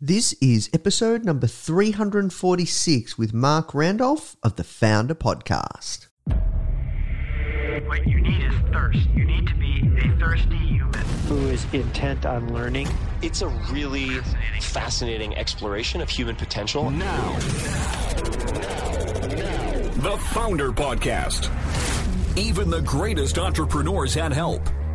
This is episode number 346 with Marc Randolph of the Foundr Podcast. What you need is thirst. You need to be a thirsty human. who is intent on learning. It's a really fascinating exploration of human potential. Now. The Foundr Podcast. Even the greatest entrepreneurs had help.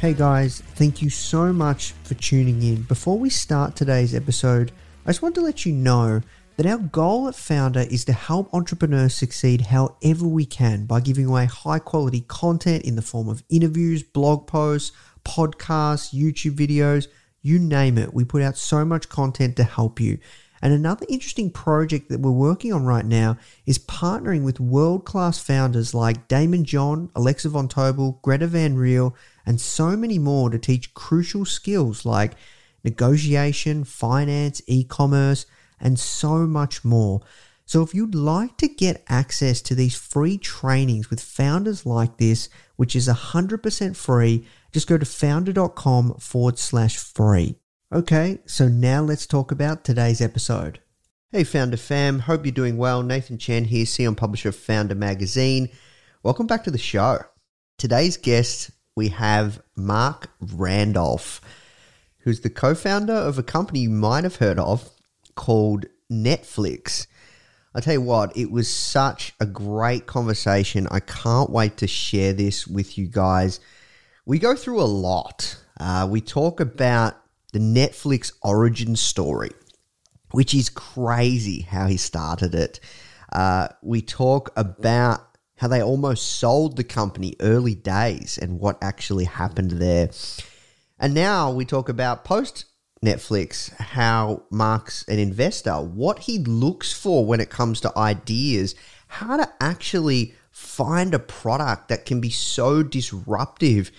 Hey guys, thank you so much for tuning in. Before we start today's episode, I just want to let you know that our goal at Foundr is to help entrepreneurs succeed however we can by giving away high quality content in the form of interviews, blog posts, podcasts, YouTube videos, you name it. We put out so much content to help you. And another interesting project that we're working on right now is partnering with world class founders like Daymond John, Alexa Von Tobel, Greta Van Riel, and so many more to teach crucial skills like negotiation, finance, e commerce, and so much more. So, if you'd like to get access to these free trainings with founders like this, which is 100% free, just go to foundr.com forward slash free. Okay, so now let's talk about today's episode. Hey, Foundr fam, hope you're doing well. Nathan Chan here, CEO and publisher of Foundr Magazine. Welcome back to the show. Today's guest, we have Marc Randolph, who's the co founder of a company you might have heard of called Netflix. I tell you what, it was such a great conversation. I can't wait to share this with you guys. We go through a lot. Uh, we talk about the Netflix origin story, which is crazy how he started it. Uh, we talk about how they almost sold the company early days and what actually happened there. And now we talk about post Netflix, how Marc's an investor, what he looks for when it comes to ideas, how to actually find a product that can be so disruptive.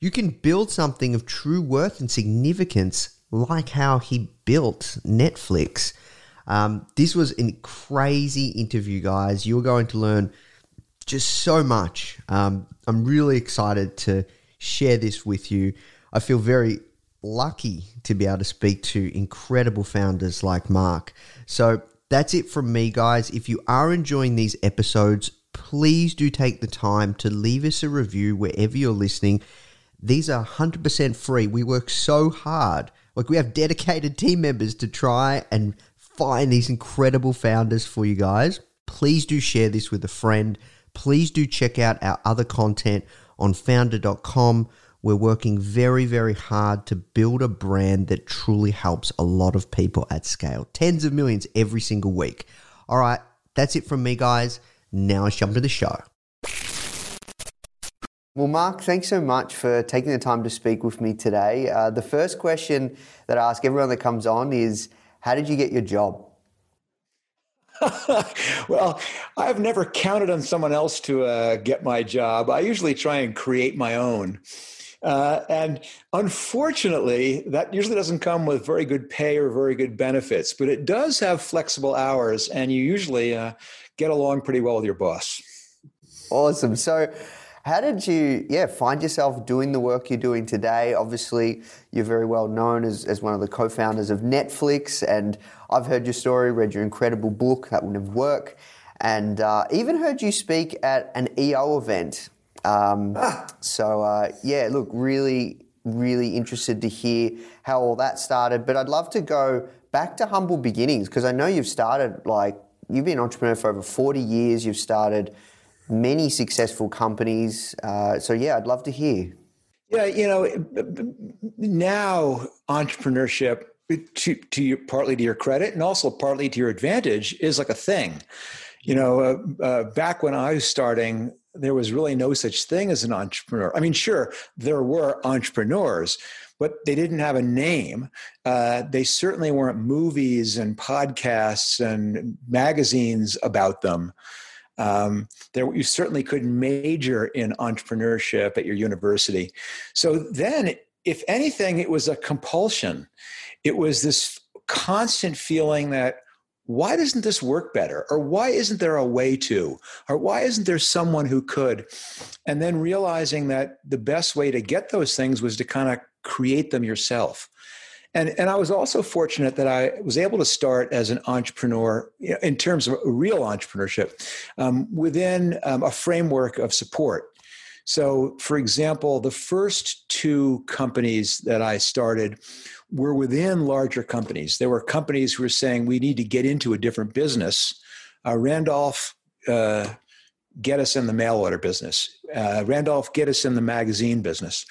You can build something of true worth and significance, like how he built Netflix. Um, this was a crazy interview, guys. You're going to learn just so much. Um, I'm really excited to share this with you. I feel very lucky to be able to speak to incredible founders like Marc. So that's it from me, guys. If you are enjoying these episodes, please do take the time to leave us a review wherever you're listening. These are 100% free. We work so hard. Like, we have dedicated team members to try and find these incredible founders for you guys. Please do share this with a friend. Please do check out our other content on foundr.com. We're working very, very hard to build a brand that truly helps a lot of people at scale. Tens of millions every single week. All right, that's it from me, guys. Now let's jump to the show. Well, Marc, thanks so much for taking the time to speak with me today. Uh, the first question that I ask everyone that comes on is How did you get your job? well, I've never counted on someone else to uh, get my job. I usually try and create my own. Uh, and unfortunately, that usually doesn't come with very good pay or very good benefits, but it does have flexible hours, and you usually uh, get along pretty well with your boss. Awesome. So, how did you, yeah, find yourself doing the work you're doing today? Obviously, you're very well known as, as one of the co-founders of Netflix, and I've heard your story, read your incredible book, That Wouldn't Have Work, and uh, even heard you speak at an EO event. Um, ah. So, uh, yeah, look, really, really interested to hear how all that started. But I'd love to go back to humble beginnings because I know you've started like you've been an entrepreneur for over 40 years. You've started many successful companies. Uh, so, yeah, I'd love to hear. Yeah, you know, now entrepreneurship, to, to your, partly to your credit and also partly to your advantage, is like a thing. You know, uh, uh, back when I was starting, there was really no such thing as an entrepreneur. I mean, sure, there were entrepreneurs, but they didn't have a name. Uh, they certainly weren't movies and podcasts and magazines about them. Um, there, you certainly could major in entrepreneurship at your university. So then, if anything, it was a compulsion. It was this constant feeling that why doesn't this work better? Or why isn't there a way to? Or why isn't there someone who could? And then realizing that the best way to get those things was to kind of create them yourself. And, and I was also fortunate that I was able to start as an entrepreneur in terms of real entrepreneurship um, within um, a framework of support. So, for example, the first two companies that I started were within larger companies. There were companies who were saying we need to get into a different business. Uh, Randolph, uh, get us in the mail order business. Uh, Randolph, get us in the magazine business,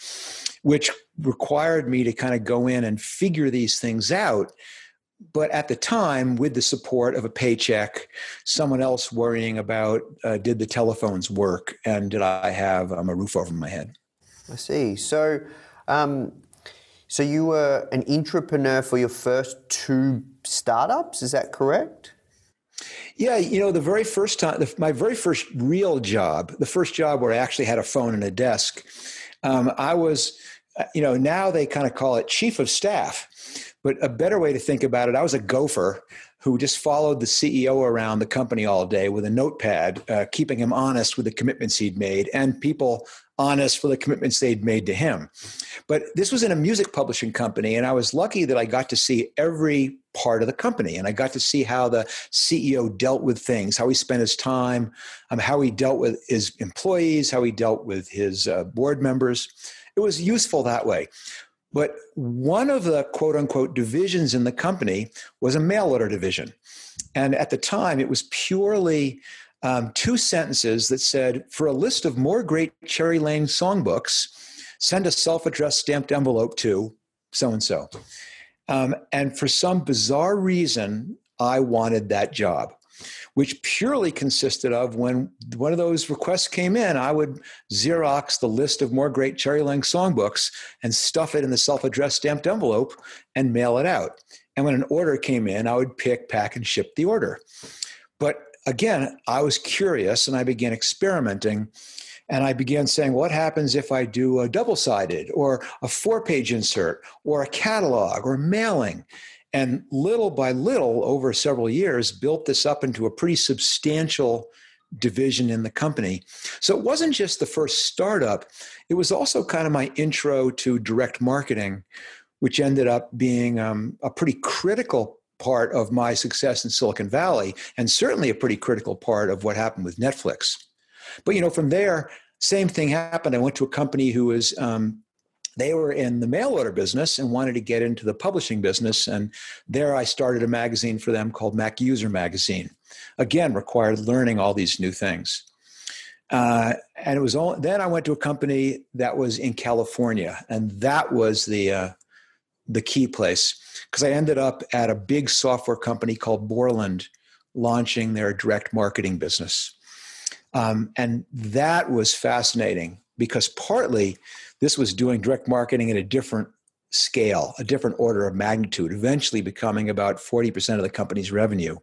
which required me to kind of go in and figure these things out. But at the time, with the support of a paycheck, someone else worrying about uh, did the telephones work and did I have um, a roof over my head? I see. So, um, so you were an entrepreneur for your first two startups, is that correct? Yeah, you know, the very first time, the, my very first real job, the first job where I actually had a phone and a desk, um, I was, you know, now they kind of call it chief of staff. But a better way to think about it, I was a gopher who just followed the CEO around the company all day with a notepad, uh, keeping him honest with the commitments he'd made and people honest for the commitments they'd made to him. But this was in a music publishing company, and I was lucky that I got to see every part of the company and I got to see how the CEO dealt with things, how he spent his time, um, how he dealt with his employees, how he dealt with his uh, board members. It was useful that way. But one of the quote unquote divisions in the company was a mail order division. And at the time, it was purely um, two sentences that said, For a list of more great Cherry Lane songbooks, send a self addressed stamped envelope to so and so. And for some bizarre reason, I wanted that job which purely consisted of when one of those requests came in, I would Xerox the list of more great Cherry Lane songbooks and stuff it in the self addressed stamped envelope and mail it out. And when an order came in, I would pick, pack, and ship the order. But again, I was curious and I began experimenting. And I began saying, what happens if I do a double sided or a four page insert or a catalog or mailing? And little by little, over several years, built this up into a pretty substantial division in the company. So it wasn't just the first startup, it was also kind of my intro to direct marketing, which ended up being um, a pretty critical part of my success in Silicon Valley, and certainly a pretty critical part of what happened with Netflix. But you know, from there, same thing happened. I went to a company who was um, they were in the mail order business and wanted to get into the publishing business. And there I started a magazine for them called MacUser Magazine. Again, required learning all these new things. Uh, and it was all, then I went to a company that was in California, and that was the uh, the key place because I ended up at a big software company called Borland, launching their direct marketing business, um, and that was fascinating because partly this was doing direct marketing at a different scale, a different order of magnitude, eventually becoming about 40% of the company's revenue.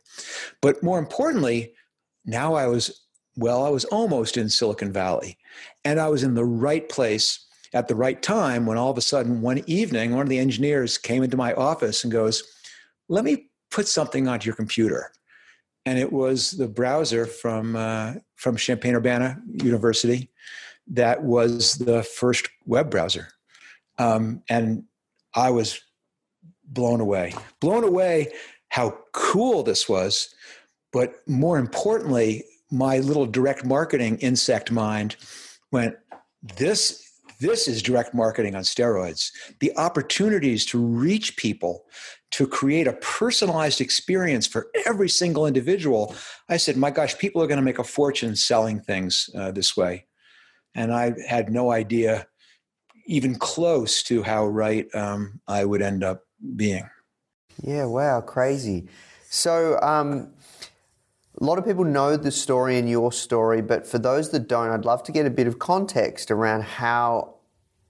But more importantly, now I was, well, I was almost in Silicon Valley. And I was in the right place at the right time when all of a sudden, one evening, one of the engineers came into my office and goes, Let me put something onto your computer. And it was the browser from, uh, from Champaign Urbana University that was the first web browser. Um, and I was blown away, blown away how cool this was. But more importantly, my little direct marketing insect mind went, this, This is direct marketing on steroids. The opportunities to reach people, to create a personalized experience for every single individual. I said, my gosh, people are going to make a fortune selling things uh, this way. And I had no idea, even close to how right um, I would end up being. Yeah, wow, crazy. So, um, a lot of people know the story and your story, but for those that don't, I'd love to get a bit of context around how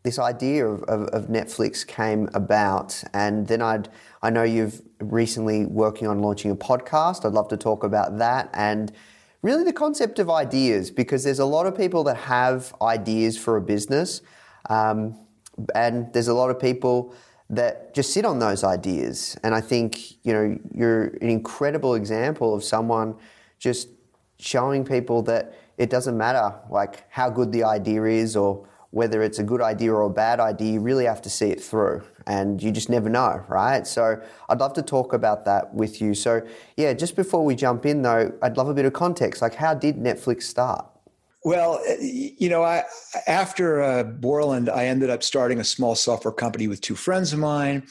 this idea of, of, of, Netflix came about. And then I'd, I know you've recently working on launching a podcast. I'd love to talk about that and really the concept of ideas because there's a lot of people that have ideas for a business. Um, and there's a lot of people that just sit on those ideas. And I think, you know, you're an incredible example of someone just showing people that it doesn't matter like how good the idea is or whether it's a good idea or a bad idea, you really have to see it through. And you just never know, right? So I'd love to talk about that with you. So, yeah, just before we jump in, though, I'd love a bit of context. Like, how did Netflix start? Well, you know, I after uh, Borland, I ended up starting a small software company with two friends of mine,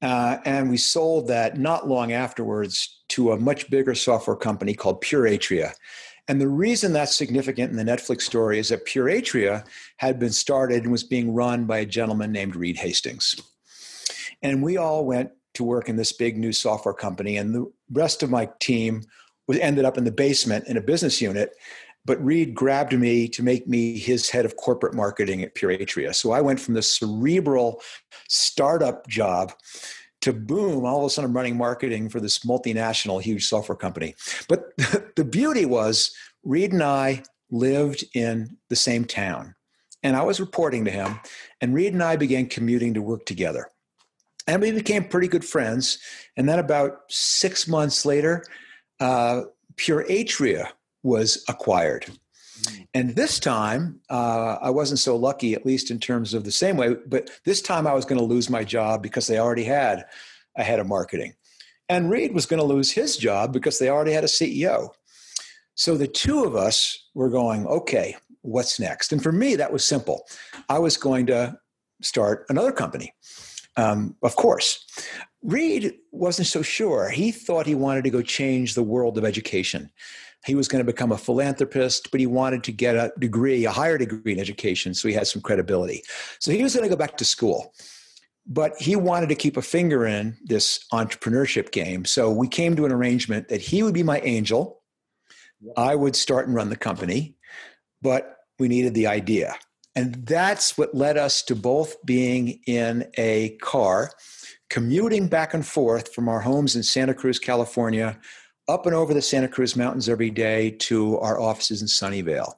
uh, and we sold that not long afterwards to a much bigger software company called Pure Atria. And the reason that's significant in the Netflix story is that Pure Atria had been started and was being run by a gentleman named Reed Hastings. And we all went to work in this big new software company, and the rest of my team was ended up in the basement in a business unit. But Reed grabbed me to make me his head of corporate marketing at Pure Atria. So I went from the cerebral startup job to boom, all of a sudden I'm running marketing for this multinational huge software company. But the beauty was Reed and I lived in the same town. And I was reporting to him, and Reed and I began commuting to work together. And we became pretty good friends. And then about six months later, uh, Pure Atria was acquired. And this time, uh, I wasn't so lucky, at least in terms of the same way, but this time I was going to lose my job because they already had a head of marketing. And Reed was going to lose his job because they already had a CEO. So the two of us were going, okay, what's next? And for me, that was simple. I was going to start another company, um, of course. Reed wasn't so sure. He thought he wanted to go change the world of education. He was going to become a philanthropist, but he wanted to get a degree, a higher degree in education, so he had some credibility. So he was going to go back to school, but he wanted to keep a finger in this entrepreneurship game. So we came to an arrangement that he would be my angel. I would start and run the company, but we needed the idea. And that's what led us to both being in a car, commuting back and forth from our homes in Santa Cruz, California, up and over the Santa Cruz Mountains every day to our offices in Sunnyvale.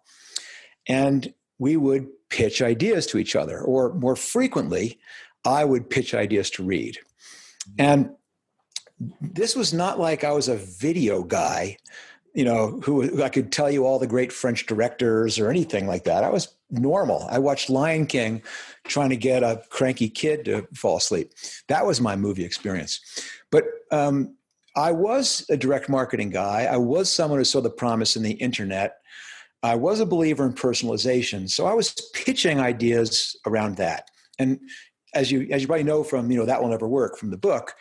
And we would pitch ideas to each other, or more frequently, I would pitch ideas to Reed. And this was not like I was a video guy, you know, who, I could tell you all the great French directors or anything like that. I was normal. I watched Lion King trying to get a cranky kid to fall asleep. That was my movie experience. But um, I was a direct marketing guy. I was someone who saw the promise in the internet. I was a believer in personalization. So I was pitching ideas around that. And as you as you probably know from, you know, that will never work from the book,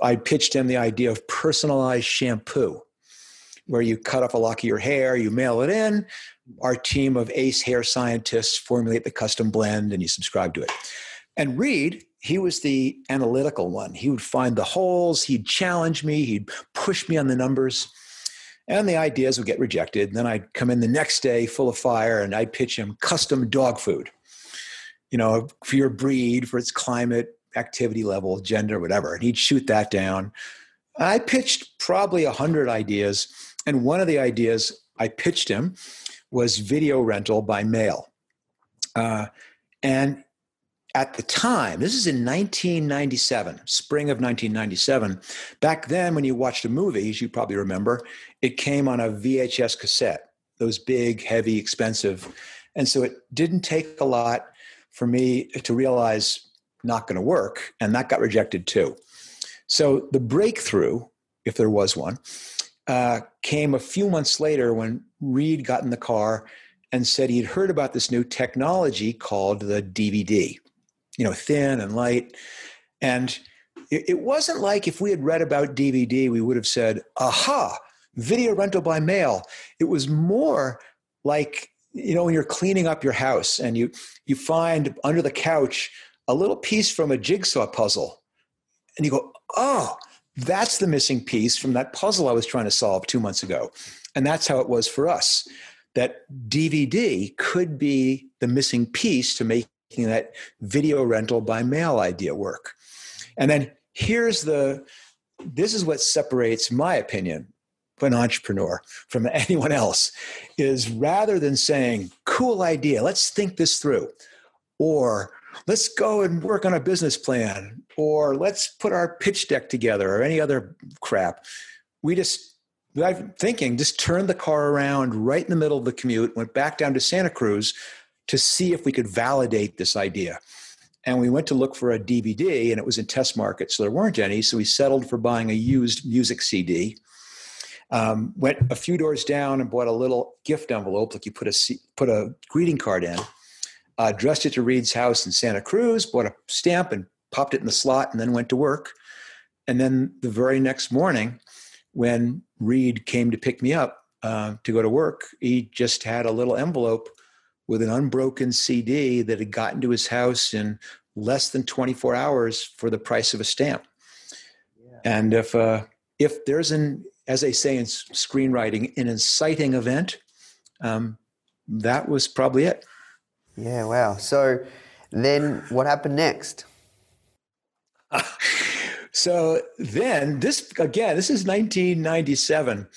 I pitched him the idea of personalized shampoo, where you cut off a lock of your hair, you mail it in, our team of ace hair scientists formulate the custom blend and you subscribe to it. And Reed he was the analytical one. He would find the holes, he'd challenge me, he'd push me on the numbers, and the ideas would get rejected. And then I'd come in the next day full of fire and I'd pitch him custom dog food, you know, for your breed, for its climate, activity level, gender, whatever. And he'd shoot that down. I pitched probably a hundred ideas, and one of the ideas I pitched him was video rental by mail. Uh, and at the time, this is in 1997, spring of 1997. Back then, when you watched a movie, as you probably remember, it came on a VHS cassette, those big, heavy, expensive. And so it didn't take a lot for me to realize not going to work. And that got rejected too. So the breakthrough, if there was one, uh, came a few months later when Reed got in the car and said he'd heard about this new technology called the DVD, you know, thin and light. And it, wasn't like if we had read about DVD, we would have said, aha, video rental by mail. It was more like, you know, when you're cleaning up your house and you, you find under the couch a little piece from a jigsaw puzzle. And you go, oh, that's the missing piece from that puzzle I was trying to solve two months ago. And that's how it was for us that DVD could be the missing piece to making that video rental by mail idea work. And then here's the this is what separates my opinion an entrepreneur from anyone else is rather than saying cool idea let's think this through or let's go and work on a business plan or let's put our pitch deck together or any other crap we just I'm thinking just turned the car around right in the middle of the commute went back down to santa cruz to see if we could validate this idea. And we went to look for a dvd and it was in test market so there weren't any so we settled for buying a used music cd um, went a few doors down and bought a little gift envelope like you put a put a greeting card in uh, addressed it to Reed's house in Santa Cruz, bought a stamp and popped it in the slot, and then went to work. And then the very next morning, when Reed came to pick me up uh, to go to work, he just had a little envelope with an unbroken CD that had gotten to his house in less than 24 hours for the price of a stamp. Yeah. And if uh, if there's an, as they say in screenwriting, an inciting event, um, that was probably it. Yeah, wow. So then what happened next? so then this again, this is 1997.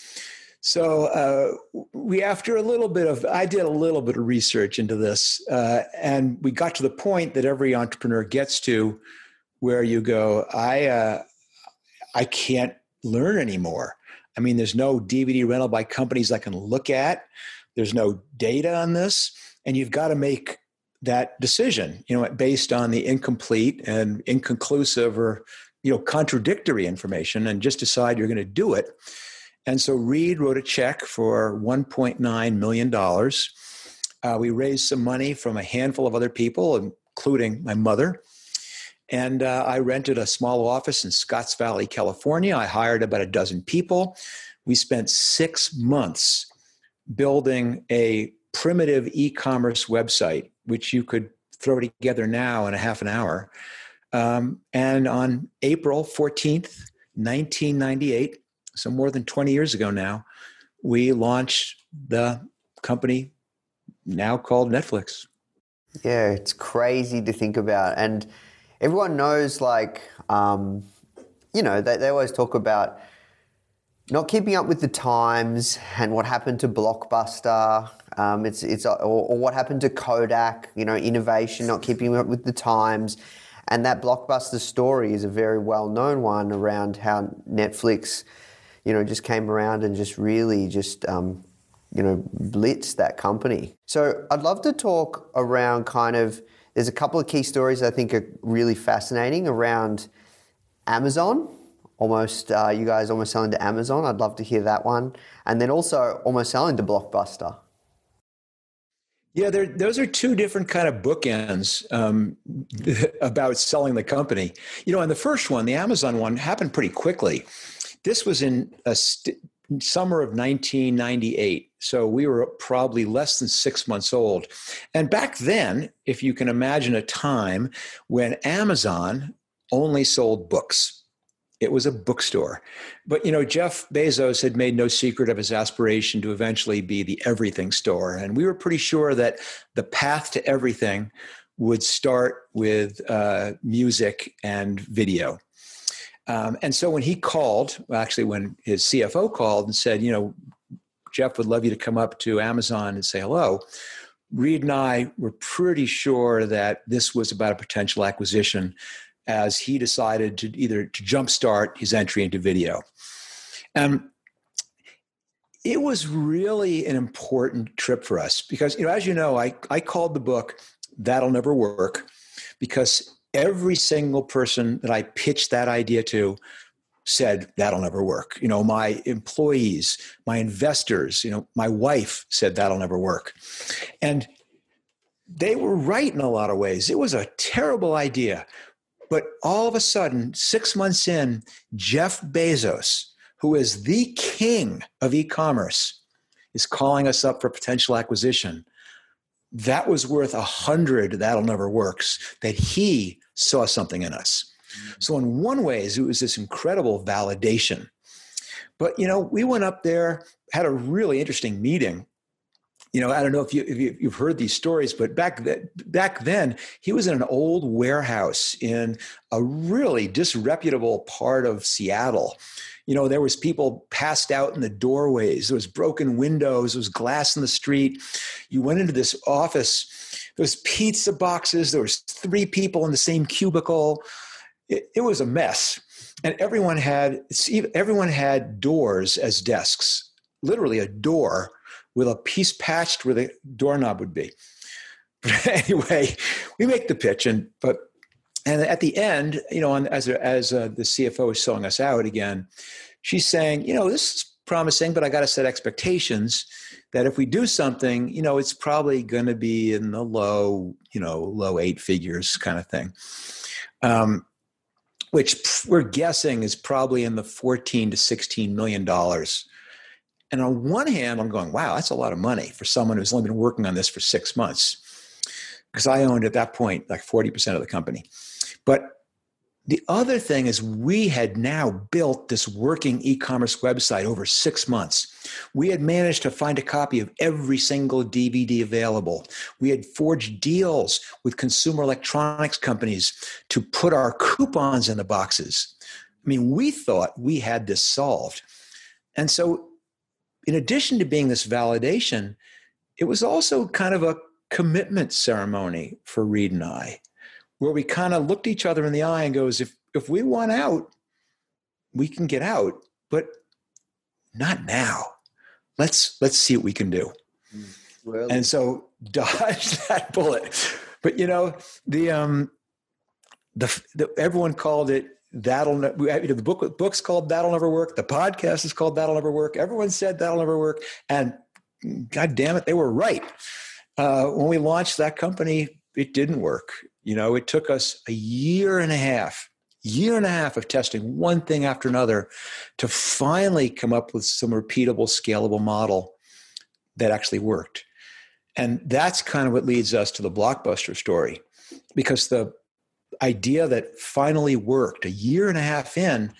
So uh, we, after a little bit of, I did a little bit of research into this, uh, and we got to the point that every entrepreneur gets to, where you go, I, uh, I can't learn anymore. I mean, there's no DVD rental by companies I can look at. There's no data on this and you've got to make that decision you know based on the incomplete and inconclusive or you know contradictory information and just decide you're going to do it and so reed wrote a check for 1.9 million dollars. Uh, we raised some money from a handful of other people including my mother. And uh, i rented a small office in scotts valley california. I hired about a dozen people. We spent six months building a primitive e-commerce website, which you could throw together now in a half an hour. Um, and on April 14th, 1998, so more than 20 years ago now, we launched the company now called Netflix. Yeah, it's crazy to think about. And everyone knows, like, um, you know, they, they always talk about not keeping up with the times and what happened to Blockbuster. Um, it's it's or, or, what happened to Kodak. You know, innovation, not keeping up with the times, and that Blockbuster story is a very well known one around how Netflix, you know, just came around and just really just. Um, you know, blitzed that company. So I'd love to talk around kind of. There's a couple of key stories I think are really fascinating around Amazon almost uh, you guys almost selling to Amazon. I'd love to hear that one, and then also almost selling to Blockbuster. Yeah, those are two different kind of bookends um, about selling the company. You know, and the first one, the Amazon one, happened pretty quickly. This was in a st- summer of 1998, so we were probably less than six months old. And back then, if you can imagine a time when Amazon only sold books it was a bookstore. But you know, Jeff Bezos had made no secret of his aspiration to eventually be the everything store, and we were pretty sure that the path to everything would start with uh, music and video. Um, and so when he called, actually, when his CFO called and said, you know, Jeff would love you to come up to Amazon and say hello. Reed and I were pretty sure that this was about a potential acquisition as he decided to either to jumpstart his entry into video. And it was really an important trip for us because, you know, as you know, I, I called the book That'll Never Work because every single person that I pitched that idea to said that'll never work. You know, my employees, my investors, you know, my wife said that'll never work. And they were right in a lot of ways. It was a terrible idea. But all of a sudden, six months in, Jeff Bezos, who is the king of e commerce, is calling us up for potential acquisition. That was worth a hundred that'll never works that he saw something in us. Mm-hmm. So in one ways, it was this incredible validation. But you know, we went up there, had a really interesting meeting. You know, I don't know if you if you've heard these stories, but back then, back then, he was in an old warehouse in a really disreputable part of Seattle. You know, there was people passed out in the doorways. There was broken windows. There was glass in the street. You went into this office. There was pizza boxes. There was three people in the same cubicle it, it was a mess. And everyone had everyone had doors as desks, literally a door with a piece patched where the doorknob would be. But anyway, we make the pitch, and but and at the end, you know, as as uh, the CFO is selling us out again, she's saying, you know, this is promising, but I got to set expectations that if we do something, you know, it's probably going to be in the low, you know, low eight figures kind of thing. Um, which we're guessing is probably in the 14 to 16 million dollars. And on one hand, I'm going, wow, that's a lot of money for someone who's only been working on this for six months. Because I owned at that point like 40% of the company. But the other thing is, we had now built this working e commerce website over six months. We had managed to find a copy of every single DVD available. We had forged deals with consumer electronics companies to put our coupons in the boxes. I mean, we thought we had this solved. And so, in addition to being this validation, it was also kind of a commitment ceremony for Reed and I where we kind of looked each other in the eye and goes, if if we want out, we can get out, but not now. Let's let's see what we can do. Really? And so dodge that bullet. But you know the um the, the everyone called it that'll ne- the book book's called that'll never work. The podcast is called that'll never work. Everyone said that'll never work, and God damn it, they were right. Uh, when we launched that company, it didn't work. You know, it took us a year and a half, year and a half of testing one thing after another to finally come up with some repeatable, scalable model that actually worked. And that's kind of what leads us to the blockbuster story because the idea that finally worked a year and a half in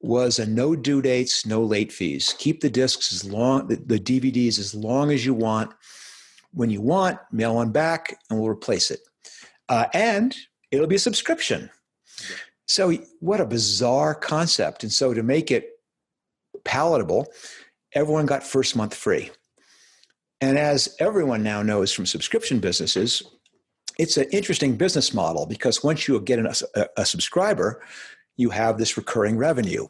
was a no due dates, no late fees. Keep the discs as long, the DVDs as long as you want. When you want, mail one back and we'll replace it uh, and it'll be a subscription. So, what a bizarre concept. And so, to make it palatable, everyone got first month free. And as everyone now knows from subscription businesses, it's an interesting business model because once you get a, a subscriber, you have this recurring revenue.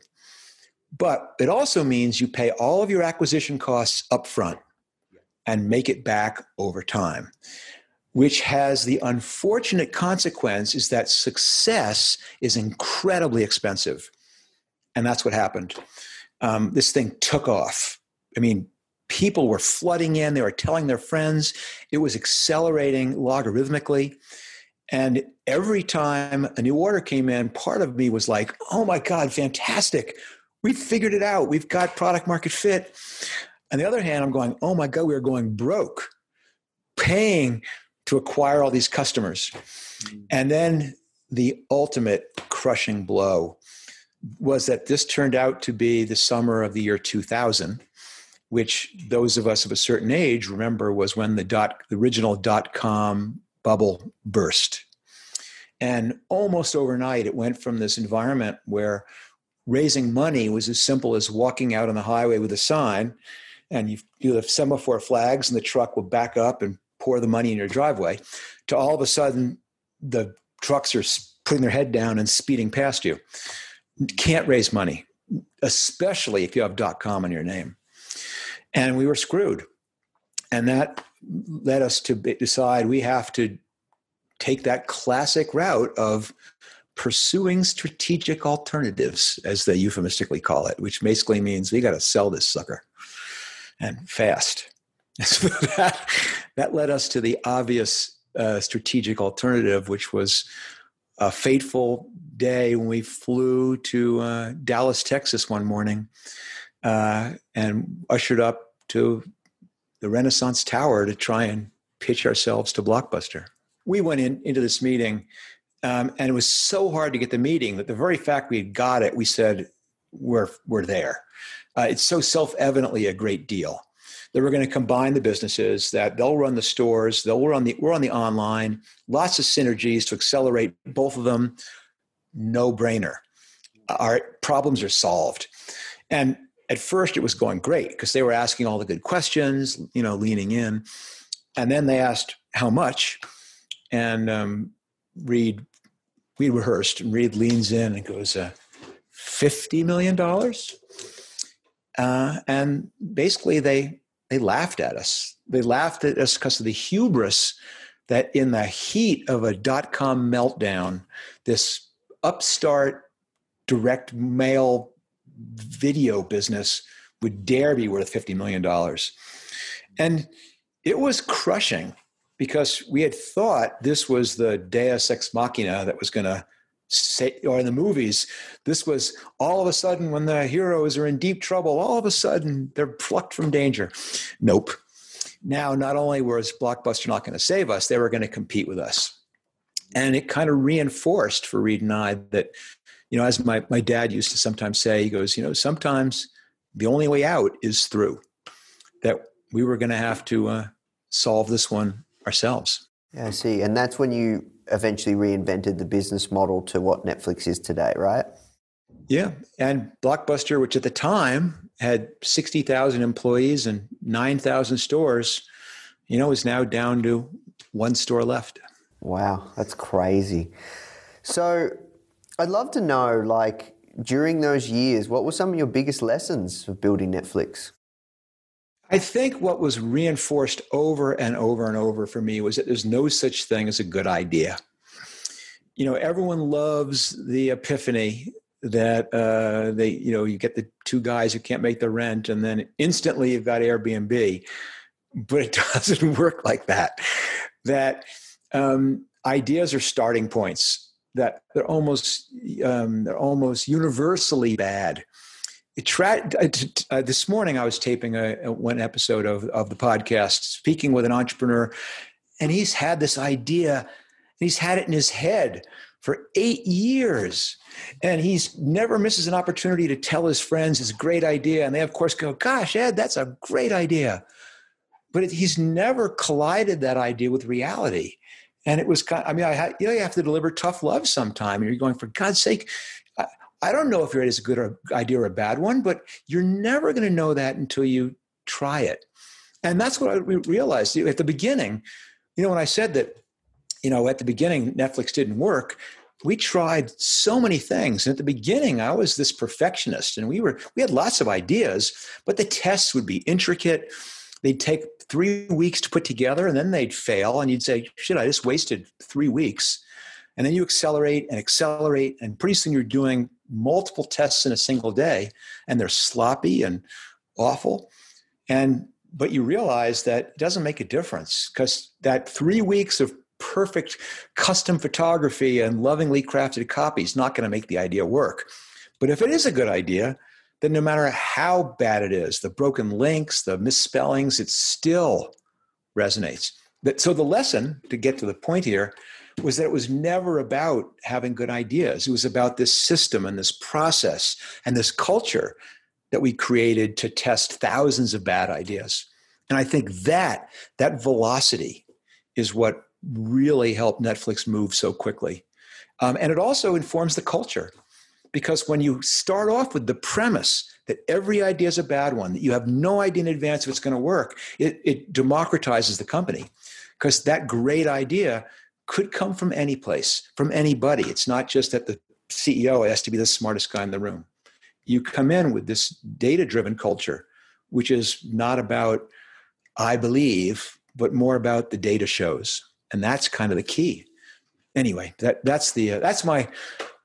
But it also means you pay all of your acquisition costs up front and make it back over time which has the unfortunate consequence is that success is incredibly expensive. And that's what happened. Um, this thing took off. I mean, people were flooding in, they were telling their friends, it was accelerating logarithmically. And every time a new order came in, part of me was like, oh my God, fantastic. We've figured it out. We've got product market fit. On the other hand, I'm going, oh my God, we are going broke, paying to acquire all these customers. Mm. And then the ultimate crushing blow was that this turned out to be the summer of the year 2000 which those of us of a certain age remember was when the dot the original dot com bubble burst and almost overnight it went from this environment where raising money was as simple as walking out on the highway with a sign and you you have semaphore flags and the truck will back up and pour the money in your driveway to all of a sudden the trucks are putting their head down and speeding past you. Can't raise money, especially if you have .com in your name. And we were screwed. And that led us to decide we have to take that classic route of pursuing strategic alternatives, as they euphemistically call it, which basically means we got to sell this sucker and fast. So that, that led us to the obvious uh, strategic alternative, which was a fateful day when we flew to uh, Dallas, Texas one morning uh, and ushered up to the Renaissance Tower to try and pitch ourselves to Blockbuster. We went in, into this meeting, um, and it was so hard to get the meeting that the very fact we had got it, we said, we're, we're there. Uh, it's so self evidently a great deal that we're going to combine the businesses, that they'll run the stores, they'll run the, we're on the online, lots of synergies to accelerate both of them. No brainer. Our problems are solved. And at first it was going great because they were asking all the good questions, you know, leaning in. And then they asked how much. And um, Reed, we rehearsed, and Reed leans in and goes, uh, $50 million? Uh, and basically they they laughed at us. They laughed at us because of the hubris that in the heat of a dot com meltdown, this upstart direct mail video business would dare be worth $50 million. And it was crushing because we had thought this was the deus ex machina that was going to say, or in the movies, this was all of a sudden when the heroes are in deep trouble, all of a sudden they're plucked from danger. Nope. Now, not only was Blockbuster not going to save us, they were going to compete with us. And it kind of reinforced for Reed and I that, you know, as my, my dad used to sometimes say, he goes, you know, sometimes the only way out is through, that we were going to have to uh, solve this one ourselves. Yeah, I see. And that's when you eventually reinvented the business model to what Netflix is today, right? Yeah. And Blockbuster, which at the time had 60,000 employees and 9,000 stores, you know, is now down to one store left. Wow, that's crazy. So I'd love to know, like, during those years, what were some of your biggest lessons of building Netflix? I think what was reinforced over and over and over for me was that there's no such thing as a good idea. You know, everyone loves the epiphany that uh, they, you know, you get the two guys who can't make the rent, and then instantly you've got Airbnb. But it doesn't work like that. That um, ideas are starting points. That they're almost um, they're almost universally bad Tra- uh, uh, this morning, I was taping a, a, one episode of, of the podcast, speaking with an entrepreneur, and he's had this idea, and he's had it in his head for eight years, and he's never misses an opportunity to tell his friends his great idea, and they of course go, "Gosh, Ed, that's a great idea," but it, he's never collided that idea with reality. And it was kind. Of, I mean, I you know you have to deliver tough love sometime, and you're going, for God's sake, I don't know if your idea is a good idea or a bad one, but you're never going to know that until you try it. And that's what I realized at the beginning. You know, when I said that, you know, at the beginning, Netflix didn't work, we tried so many things. And at the beginning, I was this perfectionist and we were, we had lots of ideas, but the tests would be intricate. They'd take three weeks to put together and then they'd fail. And you'd say, shit, I just wasted three weeks. And then you accelerate and accelerate. And pretty soon you're doing multiple tests in a single day and they're sloppy and awful. And but you realize that it doesn't make a difference because that three weeks of perfect custom photography and lovingly crafted copy is not going to make the idea work. But if it is a good idea then no matter how bad it is the broken links the misspellings it still resonates. So the lesson to get to the point here was that it was never about having good ideas. It was about this system and this process and this culture that we created to test thousands of bad ideas. And I think that that velocity is what really helped Netflix move so quickly. Um, and it also informs the culture because when you start off with the premise that every idea is a bad one, that you have no idea in advance if it's going to work, it, it democratizes the company because that great idea could come from any place, from anybody. It's not just that the CEO has to be the smartest guy in the room. You come in with this data driven culture, which is not about, I believe, but more about the data shows. And that's kind of the key. anyway, that that's the uh, that's my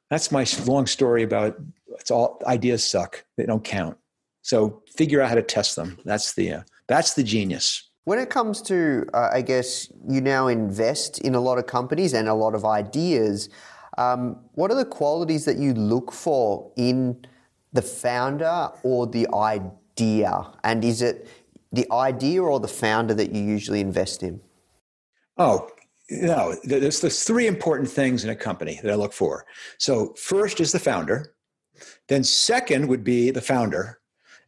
that's my long story about it's all ideas suck. They don't count. So figure out how to test them. That's the uh, that's the genius. When it comes to, uh, I guess, you now invest in a lot of companies and a lot of ideas. Um, what are the qualities that you look for in the founder or the idea? And is it the idea or the founder that you usually invest in? Oh, no, there's, there's three important things in a company that I look for. So, first is the founder, then, second would be the founder,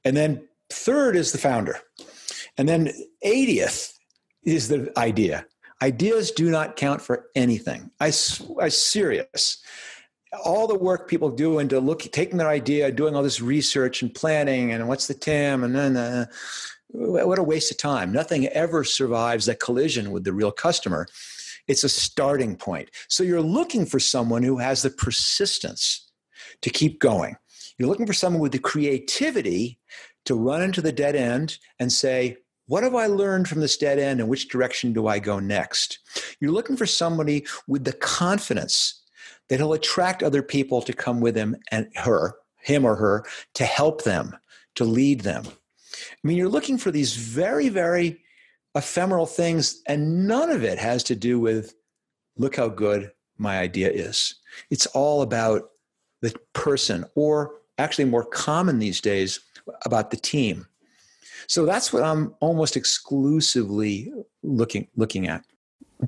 and then third is the founder. And then 80th is the idea. Ideas do not count for anything. I, I serious. All the work people do into look, taking their idea, doing all this research and planning, and what's the TAM, and then uh, what a waste of time. Nothing ever survives that collision with the real customer. It's a starting point. So you're looking for someone who has the persistence to keep going. You're looking for someone with the creativity to run into the dead end and say, what have I learned from this dead end and which direction do I go next? You're looking for somebody with the confidence that he'll attract other people to come with him and her, him or her, to help them, to lead them. I mean, you're looking for these very, very ephemeral things, and none of it has to do with look how good my idea is. It's all about the person, or actually more common these days, about the team. So that's what I'm almost exclusively looking looking at.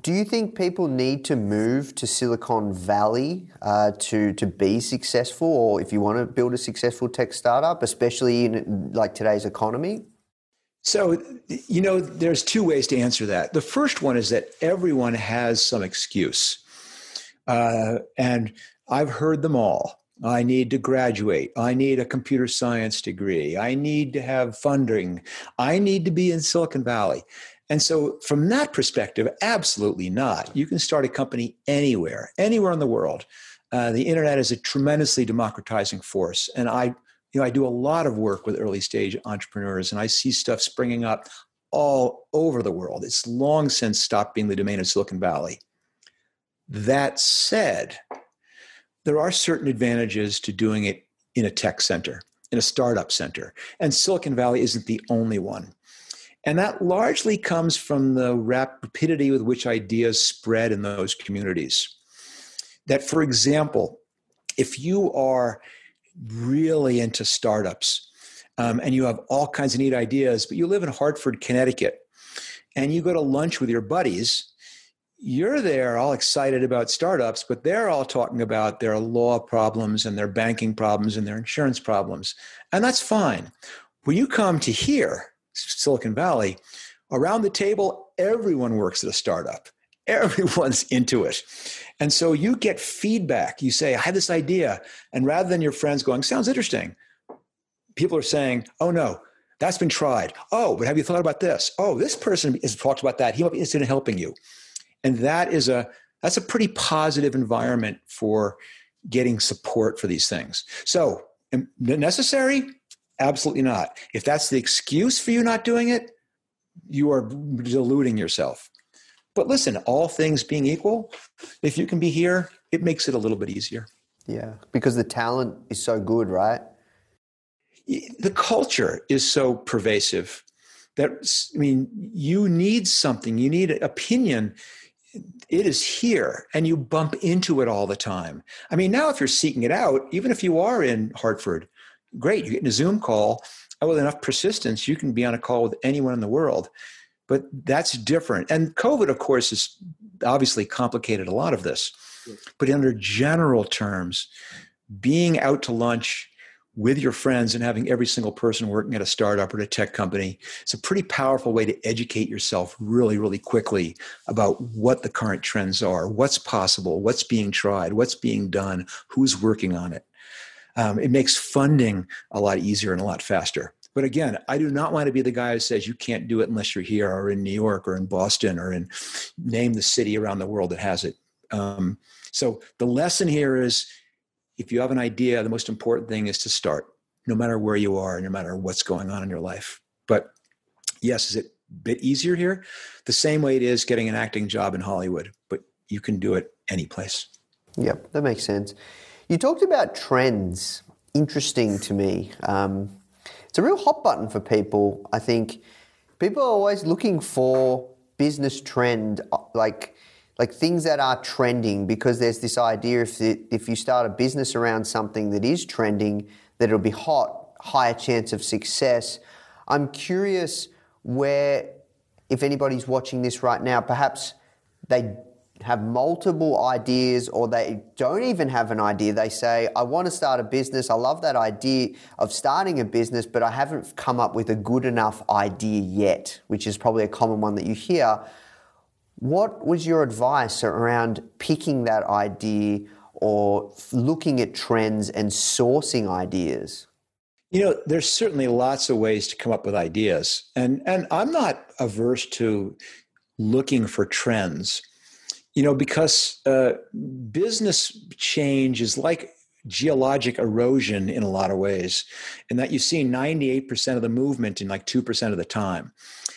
Do you think people need to move to Silicon Valley uh, to to be successful, or if you want to build a successful tech startup, especially in like today's economy? So, you know, there's two ways to answer that. The first one is that everyone has some excuse, uh, and I've heard them all. I need to graduate. I need a computer science degree. I need to have funding. I need to be in Silicon Valley. And so, from that perspective, absolutely not. You can start a company anywhere, anywhere in the world. Uh, the internet is a tremendously democratizing force. And I, you know, I do a lot of work with early stage entrepreneurs, and I see stuff springing up all over the world. It's long since stopped being the domain of Silicon Valley. That said, there are certain advantages to doing it in a tech center, in a startup center. And Silicon Valley isn't the only one. And that largely comes from the rapidity with which ideas spread in those communities. That, for example, if you are really into startups um, and you have all kinds of neat ideas, but you live in Hartford, Connecticut, and you go to lunch with your buddies, you're there all excited about startups, but they're all talking about their law problems and their banking problems and their insurance problems. And that's fine. When you come to here, Silicon Valley, around the table, everyone works at a startup. Everyone's into it. And so you get feedback. You say, I had this idea. And rather than your friends going, sounds interesting, people are saying, oh no, that's been tried. Oh, but have you thought about this? Oh, this person has talked about that. He might be interested in helping you and that is a that's a pretty positive environment for getting support for these things. So um, necessary? Absolutely not. If that's the excuse for you not doing it you are deluding yourself. But listen all things being equal if you can be here it makes it a little bit easier. Yeah because the talent is so good right? The culture is so pervasive that i mean you need something you need an opinion it is here and you bump into it all the time. I mean, now if you're seeking it out, even if you are in Hartford, great, you get in a Zoom call. Uh, with enough persistence, you can be on a call with anyone in the world. But that's different. And COVID, of course, has obviously complicated a lot of this. But under general terms, being out to lunch with your friends and having every single person working at a startup or a tech company it's a pretty powerful way to educate yourself really really quickly about what the current trends are what's possible what's being tried what's being done who's working on it. Um, it makes funding a lot easier and a lot faster. But again i do not want to be the guy who says you can't do it unless you're here or in new york or in boston or in name the city around the world that has it. Um, so the lesson here is if you have an idea, the most important thing is to start, no matter where you are, no matter what's going on in your life. But yes, is it a bit easier here? The same way it is getting an acting job in Hollywood, but you can do it any place. Yep, that makes sense. You talked about trends. Interesting to me. Um, it's a real hot button for people. I think people are always looking for business trend, uh, like like things that are trending, because there's this idea if it, if you start a business around something that is trending, that it'll be hot, higher chance of success. I'm curious where, if anybody's watching this right now, perhaps they have multiple ideas or they don't even have an idea. They say, I want to start a business. I love that idea of starting a business, but I haven't come up with a good enough idea yet, which is probably a common one that you hear. What was your advice around picking that idea or looking at trends and sourcing ideas? You know, there's certainly lots of ways to come up with ideas. And and I'm not averse to looking for trends you know, because uh, business change is like geologic erosion in a lot of ways, and that you see 98% of the movement in like 2% of the time.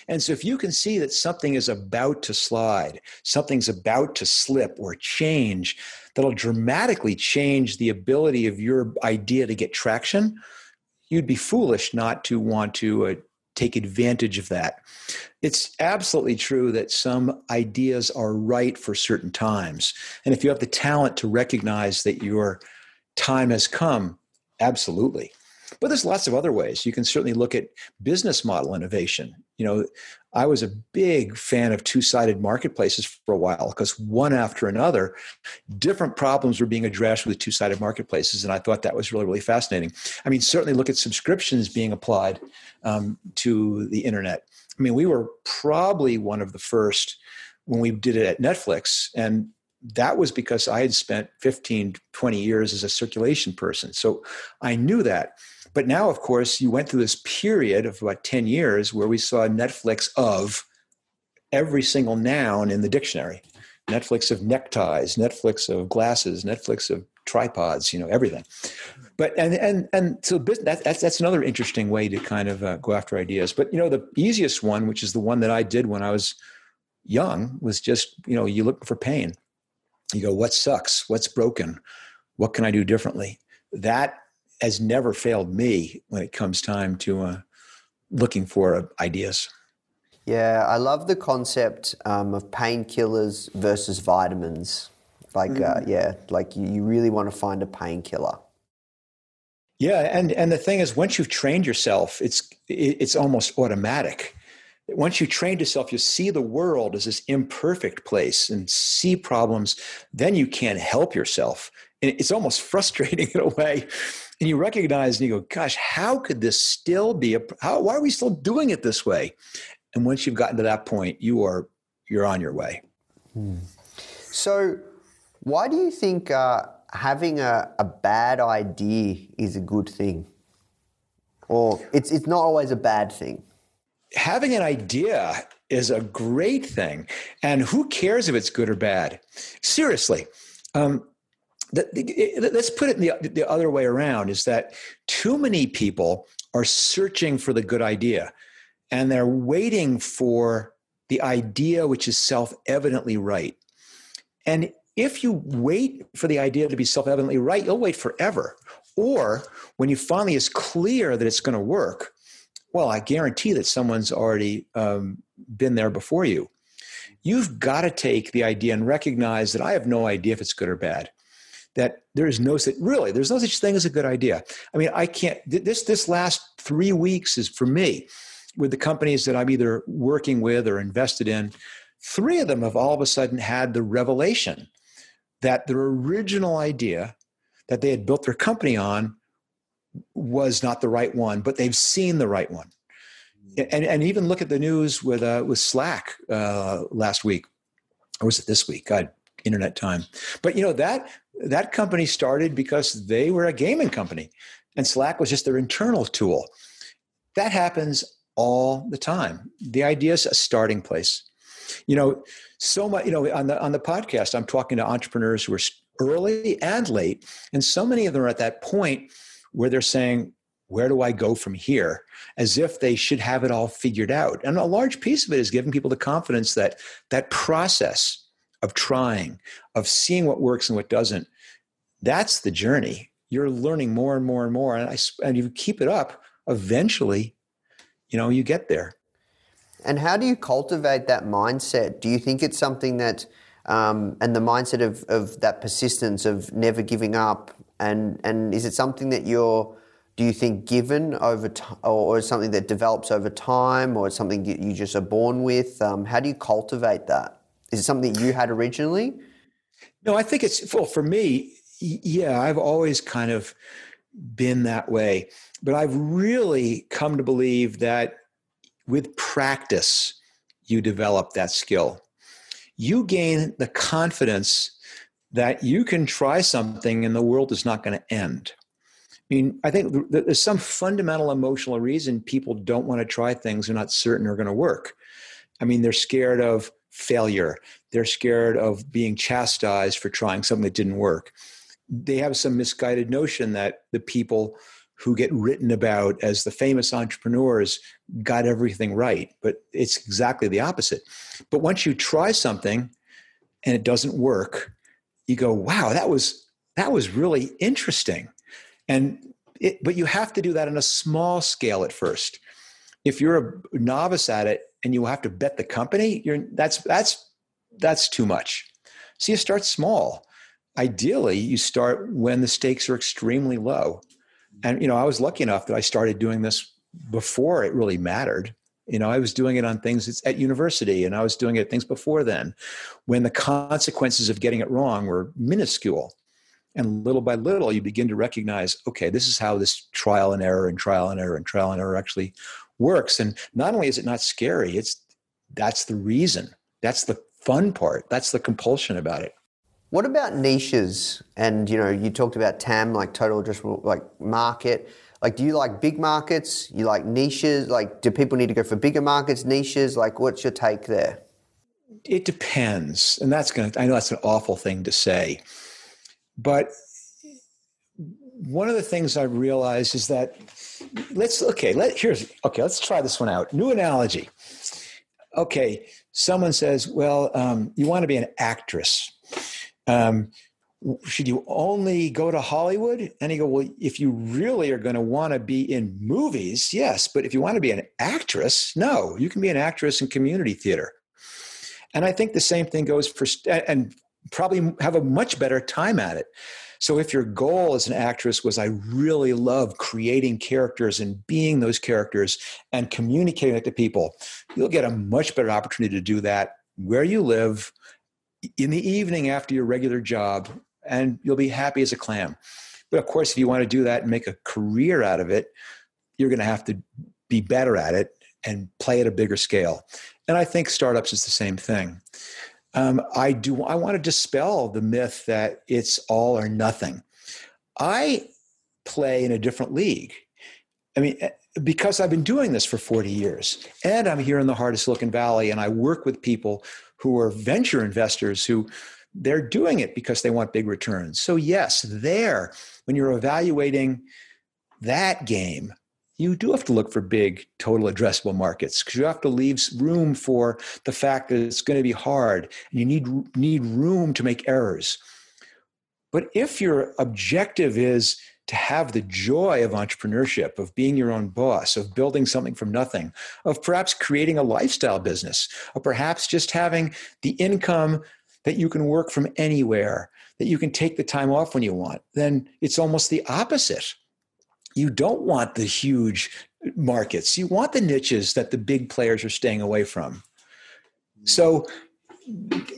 And so if you can see that something is about to slide, something's about to slip or change, that'll dramatically change the ability of your idea to get traction, you'd be foolish not to want to uh, take advantage of that. It's absolutely true that some ideas are right for certain times. And if you have the talent to recognize that your time has come, absolutely. But there's lots of other ways. You can certainly look at business model innovation. You know, I was a big fan of two-sided marketplaces for a while because one after another, different problems were being addressed with two-sided marketplaces, and I thought that was really, really fascinating. I mean, certainly look at subscriptions being applied um, to the internet. I mean, we were probably one of the first when we did it at Netflix, and that was because I had spent 15, 20 years as a circulation person. So I knew that. But now, of course, you went through this period of about 10 years where we saw Netflix of every single noun in the dictionary Netflix of neckties, Netflix of glasses, Netflix of tripods, you know, everything. But and and and so that, that's that's another interesting way to kind of uh, go after ideas. But you know, the easiest one, which is the one that I did when I was young, was just you know, you look for pain. You go, what sucks? What's broken? What can I do differently? That has never failed me when it comes time to uh, looking for uh, ideas. Yeah, I love the concept um, of painkillers versus vitamins. Like, mm. uh, yeah, like you, you really want to find a painkiller. Yeah, and and the thing is, once you've trained yourself, it's it's almost automatic. Once you trained yourself, you see the world as this imperfect place and see problems. Then you can't help yourself, and it's almost frustrating in a way and you recognize and you go, gosh, how could this still be a how why are we still doing it this way? And once you've gotten to that point, you are you're on your way. Hmm. So why do you think uh, having a, a bad idea is a good thing? Or it's it's not always a bad thing? Having an idea is a great thing. And who cares if it's good or bad? Seriously. Um, let's put it the, the other way around is that too many people are searching for the good idea and they're waiting for the idea which is self-evidently right and if you wait for the idea to be self-evidently right you'll wait forever or when you finally is clear that it's going to work well i guarantee that someone's already um, been there before you. You've got to take the idea and recognize that i have no idea if it's good or bad that there is no such really there's no such thing as a good idea. I mean i can't this this last three weeks is for me with the companies that i'm either working with or invested in three of them have all of a sudden had the revelation that their original idea that they had built their company on was not the right one but they've seen the right one and, and even look at the news with uh, with slack uh, last week or was it this week god internet time but you know that that company started because they were a gaming company and Slack was just their internal tool. That happens all the time. The idea is a starting place. You know, so much, you know, on the on the podcast, I'm talking to entrepreneurs who are early and late, and so many of them are at that point where they're saying, where do I go from here? As if they should have it all figured out. And a large piece of it is giving people the confidence that that process of trying, of seeing what works and what doesn't. That's the journey. You're learning more and more and more. And, I, and you keep it up, eventually, you know, you get there. And how do you cultivate that mindset? Do you think it's something that, um, and the mindset of, of that persistence of never giving up, and and is it something that you're, do you think given over time, or, is something that develops over time, or something that you just are born with? Um, how do you cultivate that? Is it something that you had originally? No, I think it's well for me. Yeah, I've always kind of been that way, but I've really come to believe that with practice, you develop that skill. You gain the confidence that you can try something and the world is not going to end. I mean, I think there's some fundamental emotional reason people don't want to try things they're not certain are going to work. I mean, they're scared of failure, they're scared of being chastised for trying something that didn't work. They have some misguided notion that the people who get written about as the famous entrepreneurs got everything right, but it's exactly the opposite. But once you try something and it doesn't work, you go, "Wow, that was that was really interesting." And it, but you have to do that on a small scale at first. If you're a novice at it and you have to bet the company, you're that's that's that's too much. So you start small. Ideally, you start when the stakes are extremely low and you know i was lucky enough that i started doing this before it really mattered you know i was doing it on things at university and i was doing it things before then when the consequences of getting it wrong were minuscule. And little by little you begin to recognize okay this is how this trial and error and trial and error and trial and error actually works. And not only is it not scary it's that's the reason. That's the fun part. That's the compulsion about it. What about niches? And you know, you talked about TAM, like total addressable like market. Like, do you like big markets? You like niches? Like, do people need to go for bigger markets, niches? Like, what's your take there? It depends, and that's gonna. I know that's an awful thing to say, but one of the things I realized is that let's okay. Let here's okay. Let's try this one out. New analogy. Okay, someone says, "Well, um, you want to be an actress." um, should you only go to Hollywood? And he go, well, if you really are going to want to be in movies, yes. But if you want to be an actress, no, you can be an actress in community theater. And I think the same thing goes for, and probably have a much better time at it. So if your goal as an actress was, I really love creating characters and being those characters and communicating it to people, you'll get a much better opportunity to do that where you live in the evening after your regular job, and you'll be happy as a clam. But of course, if you want to do that and make a career out of it, you're going to have to be better at it and play at a bigger scale. And I think startups is the same thing. Um, I do. I want to dispel the myth that it's all or nothing. I play in a different league. I mean, eh, because I've been doing this for 40 years, and I'm here in the heart of Silicon Valley, and I work with people who are venture investors who they're doing it because they want big returns. So, yes, there, when you're evaluating that game, you do have to look for big total addressable markets because you have to leave room for the fact that it's going to be hard and you need, need room to make errors. But if your objective is to have the joy of entrepreneurship, of being your own boss, of building something from nothing, of perhaps creating a lifestyle business, of perhaps just having the income that you can work from anywhere, that you can take the time off when you want, then it's almost the opposite. You don't want the huge markets. You want the niches that the big players are staying away from. So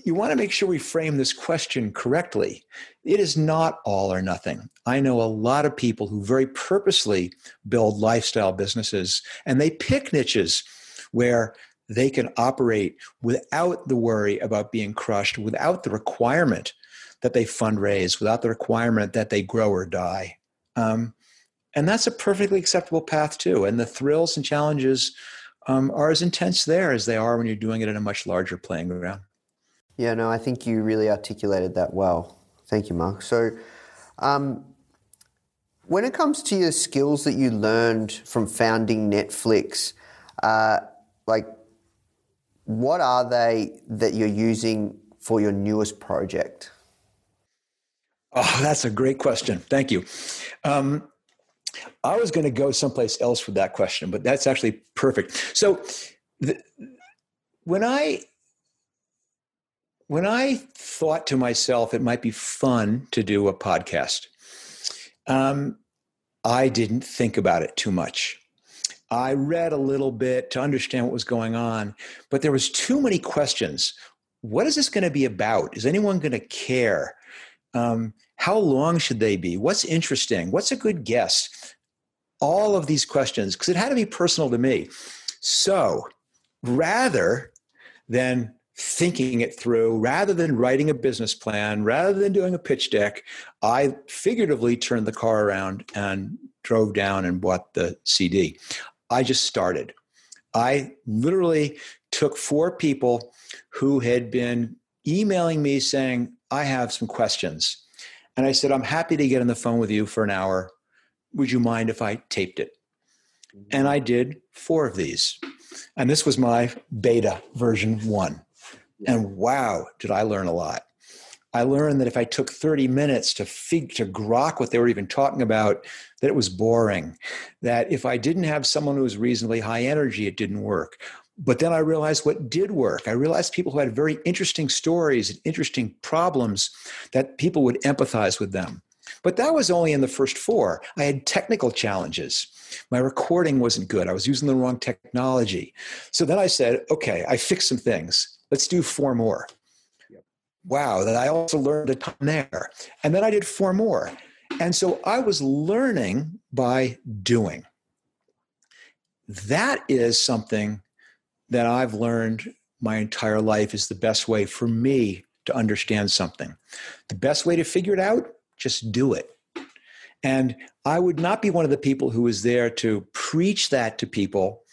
you want to make sure we frame this question correctly. It is not all or nothing. I know a lot of people who very purposely build lifestyle businesses and they pick niches where they can operate without the worry about being crushed, without the requirement that they fundraise, without the requirement that they grow or die. Um, and that's a perfectly acceptable path, too. And the thrills and challenges um, are as intense there as they are when you're doing it in a much larger playing ground. Yeah, no, I think you really articulated that well. Thank you, Marc. So, um, when it comes to your skills that you learned from founding Netflix, uh, like what are they that you're using for your newest project? Oh, that's a great question. Thank you. Um, I was going to go someplace else with that question, but that's actually perfect. So, the, when I when I thought to myself it might be fun to do a podcast, um, I didn't think about it too much. I read a little bit to understand what was going on, but there was too many questions. What is this going to be about? Is anyone going to care? Um, how long should they be? What's interesting? What's a good guest? All of these questions, because it had to be personal to me. So rather than thinking it through, rather than writing a business plan, rather than doing a pitch deck, I figuratively turned the car around and drove down and bought the CD. I just started. I literally took four people who had been emailing me saying, I have some questions. And I said, I'm happy to get on the phone with you for an hour. Would you mind if I taped it? And I did four of these. And this was my beta version one. And wow, did I learn a lot. I learned that if I took 30 minutes to fig to grok what they were even talking about, that it was boring. That if I didn't have someone who was reasonably high energy, it didn't work. But then I realized what did work. I realized people who had very interesting stories and interesting problems that people would empathize with them. But that was only in the first four. I had technical challenges. My recording wasn't good. I was using the wrong technology. So then I said, okay, I fixed some things. Let's do four more wow, that I also learned a ton there. And then I did four more. And so I was learning by doing. That is something that I've learned my entire life is the best way for me to understand something. The best way to figure it out, just do it. And I would not be one of the people who is there to preach that to people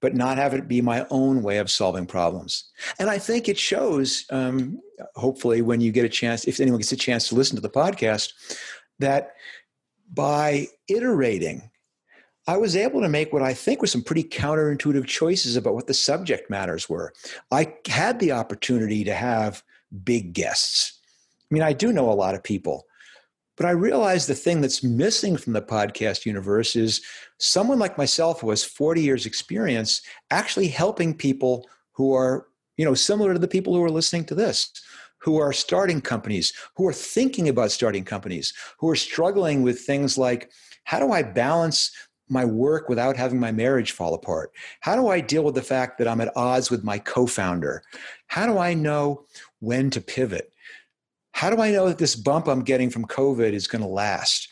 but not have it be my own way of solving problems. And I think it shows, um, hopefully, when you get a chance, if anyone gets a chance to listen to the podcast, that by iterating, I was able to make what I think were some pretty counterintuitive choices about what the subject matters were. I had the opportunity to have big guests. I mean, I do know a lot of people, but I realized the thing that's missing from the podcast universe is someone like myself who has 40 years experience actually helping people who are, you know, similar to the people who are listening to this, who are starting companies, who are thinking about starting companies, who are struggling with things like how do I balance my work without having my marriage fall apart? How do I deal with the fact that I'm at odds with my co founder? How do I know when to pivot? How do I know that this bump I'm getting from COVID is going to last?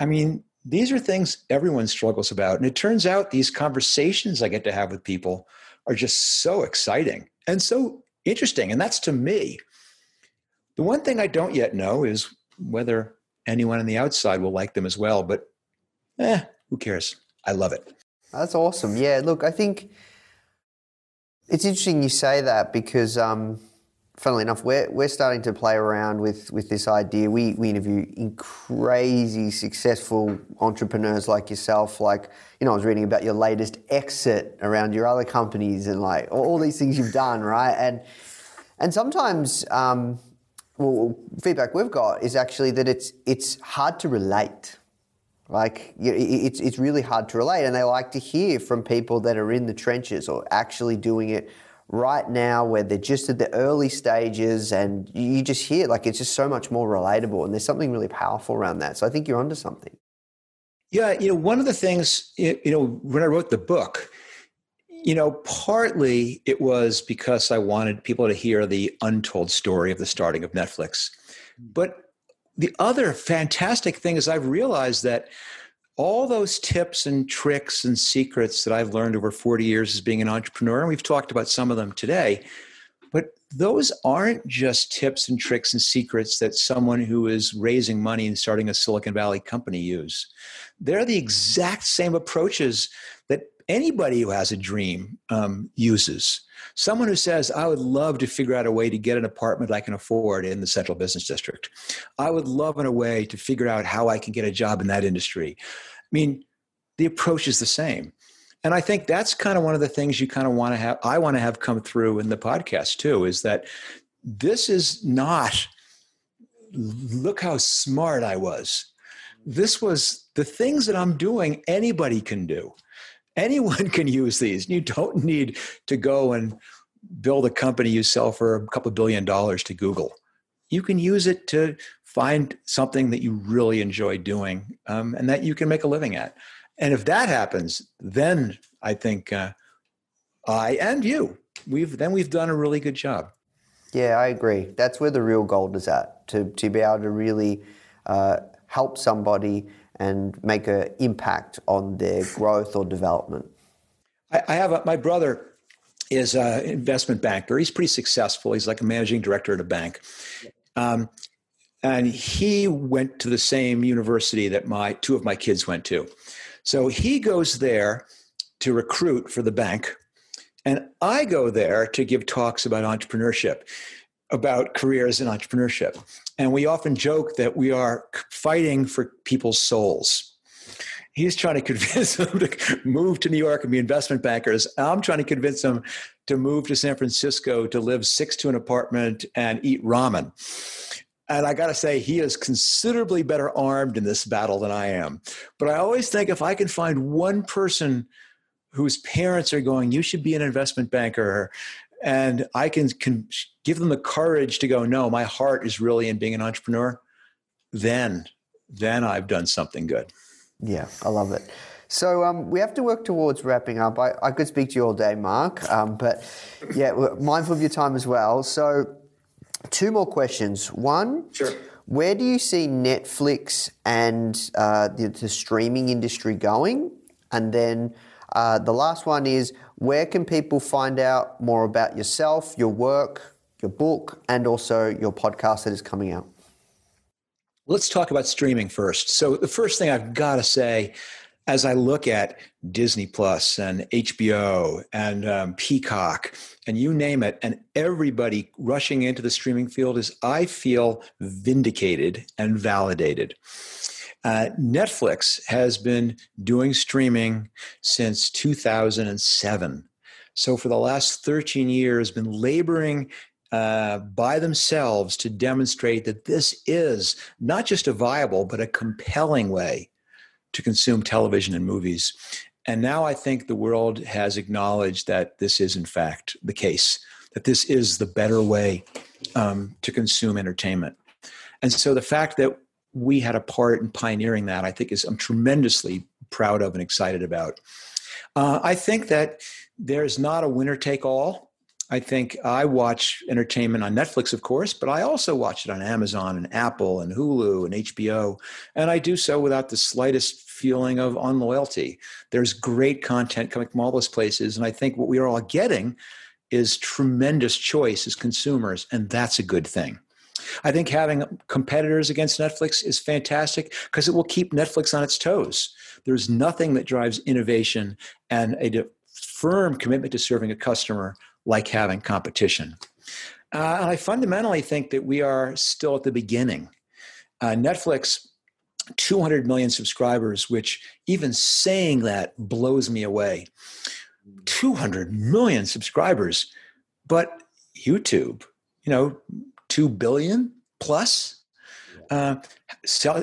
I mean, these are things everyone struggles about. And it turns out these conversations I get to have with people are just so exciting and so interesting. And that's to me. The one thing I don't yet know is whether anyone on the outside will like them as well. But eh, who cares? I love it. That's awesome. Yeah, look, I think it's interesting you say that because um, funnily enough, we're, we're starting to play around with, with this idea. We, we interview crazy successful entrepreneurs like yourself. Like, you know, I was reading about your latest exit around your other companies and like all these things you've done, right? And, and sometimes, um, well, feedback we've got is actually that it's, it's hard to relate. Like, it's, it's really hard to relate. And they like to hear from people that are in the trenches or actually doing it right now where they're just at the early stages and you just hear like it's just so much more relatable and there's something really powerful around that. So I think you're onto something. Yeah, you know, one of the things, you know, when I wrote the book, you know, partly it was because I wanted people to hear the untold story of the starting of Netflix. Hmm. But the other fantastic thing is I've realized that all those tips and tricks and secrets that I've learned over 40 years as being an entrepreneur, and we've talked about some of them today, but those aren't just tips and tricks and secrets that someone who is raising money and starting a Silicon Valley company use. They're the exact same approaches that anybody who has a dream um, uses. Someone who says, I would love to figure out a way to get an apartment I can afford in the central business district. I would love in a way to figure out how I can get a job in that industry. I mean, the approach is the same. And I think that's kind of one of the things you kind of want to have, I want to have come through in the podcast too, is that this is not, look how smart I was. This was the things that I'm doing, anybody can do. Anyone can use these. You don't need to go and build a company you sell for a couple billion dollars to Google. You can use it to find something that you really enjoy doing um, and that you can make a living at. And if that happens, then I think uh, I and you, we've then we've done a really good job. Yeah, I agree. That's where the real gold is at to to be able to really uh, help somebody and make an impact on their growth or development. I, I have a, my brother is an investment banker. He's pretty successful. He's like a managing director at a bank. Um, and he went to the same university that my two of my kids went to. So he goes there to recruit for the bank, and I go there to give talks about entrepreneurship, about careers in entrepreneurship. And we often joke that we are fighting for people's souls he's trying to convince them to move to New York and be investment bankers. I'm trying to convince them to move to San Francisco to live six to an apartment and eat ramen. And I got to say, he is considerably better armed in this battle than I am. But I always think if I can find one person whose parents are going, you should be an investment banker, and I can, can give them the courage to go, no, my heart is really in being an entrepreneur, then, then I've done something good. Yeah, I love it. So um, we have to work towards wrapping up. I, I could speak to you all day, Marc, um, but yeah, mindful of your time as well. So two more questions. One, sure. where do you see Netflix and uh, the, the, streaming industry going? And then uh, the last one is, where can people find out more about yourself, your work, your book, and also your podcast that is coming out? Let's talk about streaming first. So, the first thing I've got to say, as I look at Disney Plus and HBO and um, Peacock and you name it, and everybody rushing into the streaming field, is I feel vindicated and validated. Uh, Netflix has been doing streaming since 2007. So, for the last 13 years, been laboring uh, by themselves to demonstrate that this is not just a viable, but a compelling way to consume television and movies. And now I think the world has acknowledged that this is, in fact, the case, that this is the better way um, to consume entertainment. And so the fact that we had a part in pioneering that, I think, is I'm tremendously proud of and excited about. Uh, I think that there's not a winner take all. I think I watch entertainment on Netflix, of course, but I also watch it on Amazon and Apple and Hulu and HBO. And I do so without the slightest feeling of unloyalty. There's great content coming from all those places. And I think what we are all getting is tremendous choice as consumers. And that's a good thing. I think having competitors against Netflix is fantastic because it will keep Netflix on its toes. There's nothing that drives innovation and a firm commitment to serving a customer like having competition. Uh, I fundamentally think that we are still at the beginning. Uh, Netflix, 200 million subscribers, which even saying that blows me away. 200 million subscribers, but YouTube, you know, 2 billion plus. Uh, uh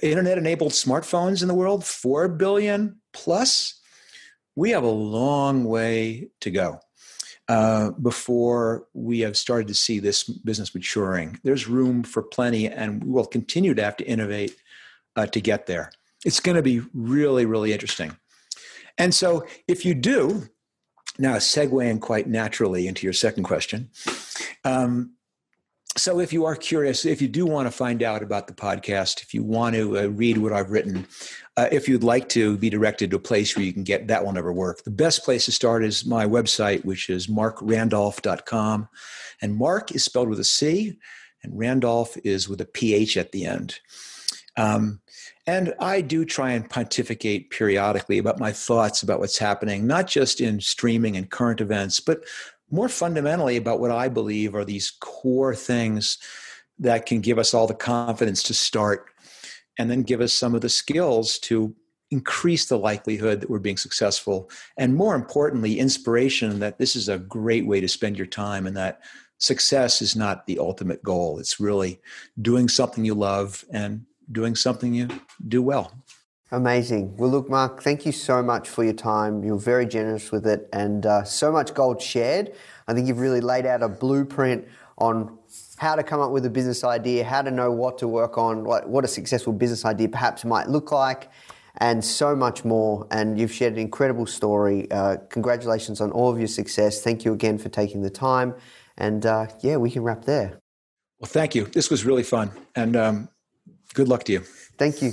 internet enabled smartphones in the world, 4 billion plus. We have a long way to go. Uh, before we have started to see this business maturing. There's room for plenty, and we will continue to have to innovate uh, to get there. It's going to be really, really interesting. And so, if you do, now segueing quite naturally into your second question. Um, so, if you are curious, if you do want to find out about the podcast, if you want to uh, read what I've written, uh, if you'd like to be directed to a place where you can get that will never work the best place to start is my website which is marcrandolph.com and marc is spelled with a c and randolph is with a ph at the end. Um, and i do try and pontificate periodically about my thoughts about what's happening not just in streaming and current events but more fundamentally about what i believe are these core things that can give us all the confidence to start and then give us some of the skills to increase the likelihood that we're being successful. And more importantly, inspiration that this is a great way to spend your time and that success is not the ultimate goal. It's really doing something you love and doing something you do well. Amazing. Well, look, Marc, thank you so much for your time. You're very generous with it and uh, so much gold shared. I think you've really laid out a blueprint on how to come up with a business idea, how to know what to work on, what, what a successful business idea perhaps might look like, and so much more. And you've shared an incredible story. Uh, congratulations on all of your success. Thank you again for taking the time. And uh, yeah, we can wrap there. Well, thank you. This was really fun. And um, good luck to you. Thank you.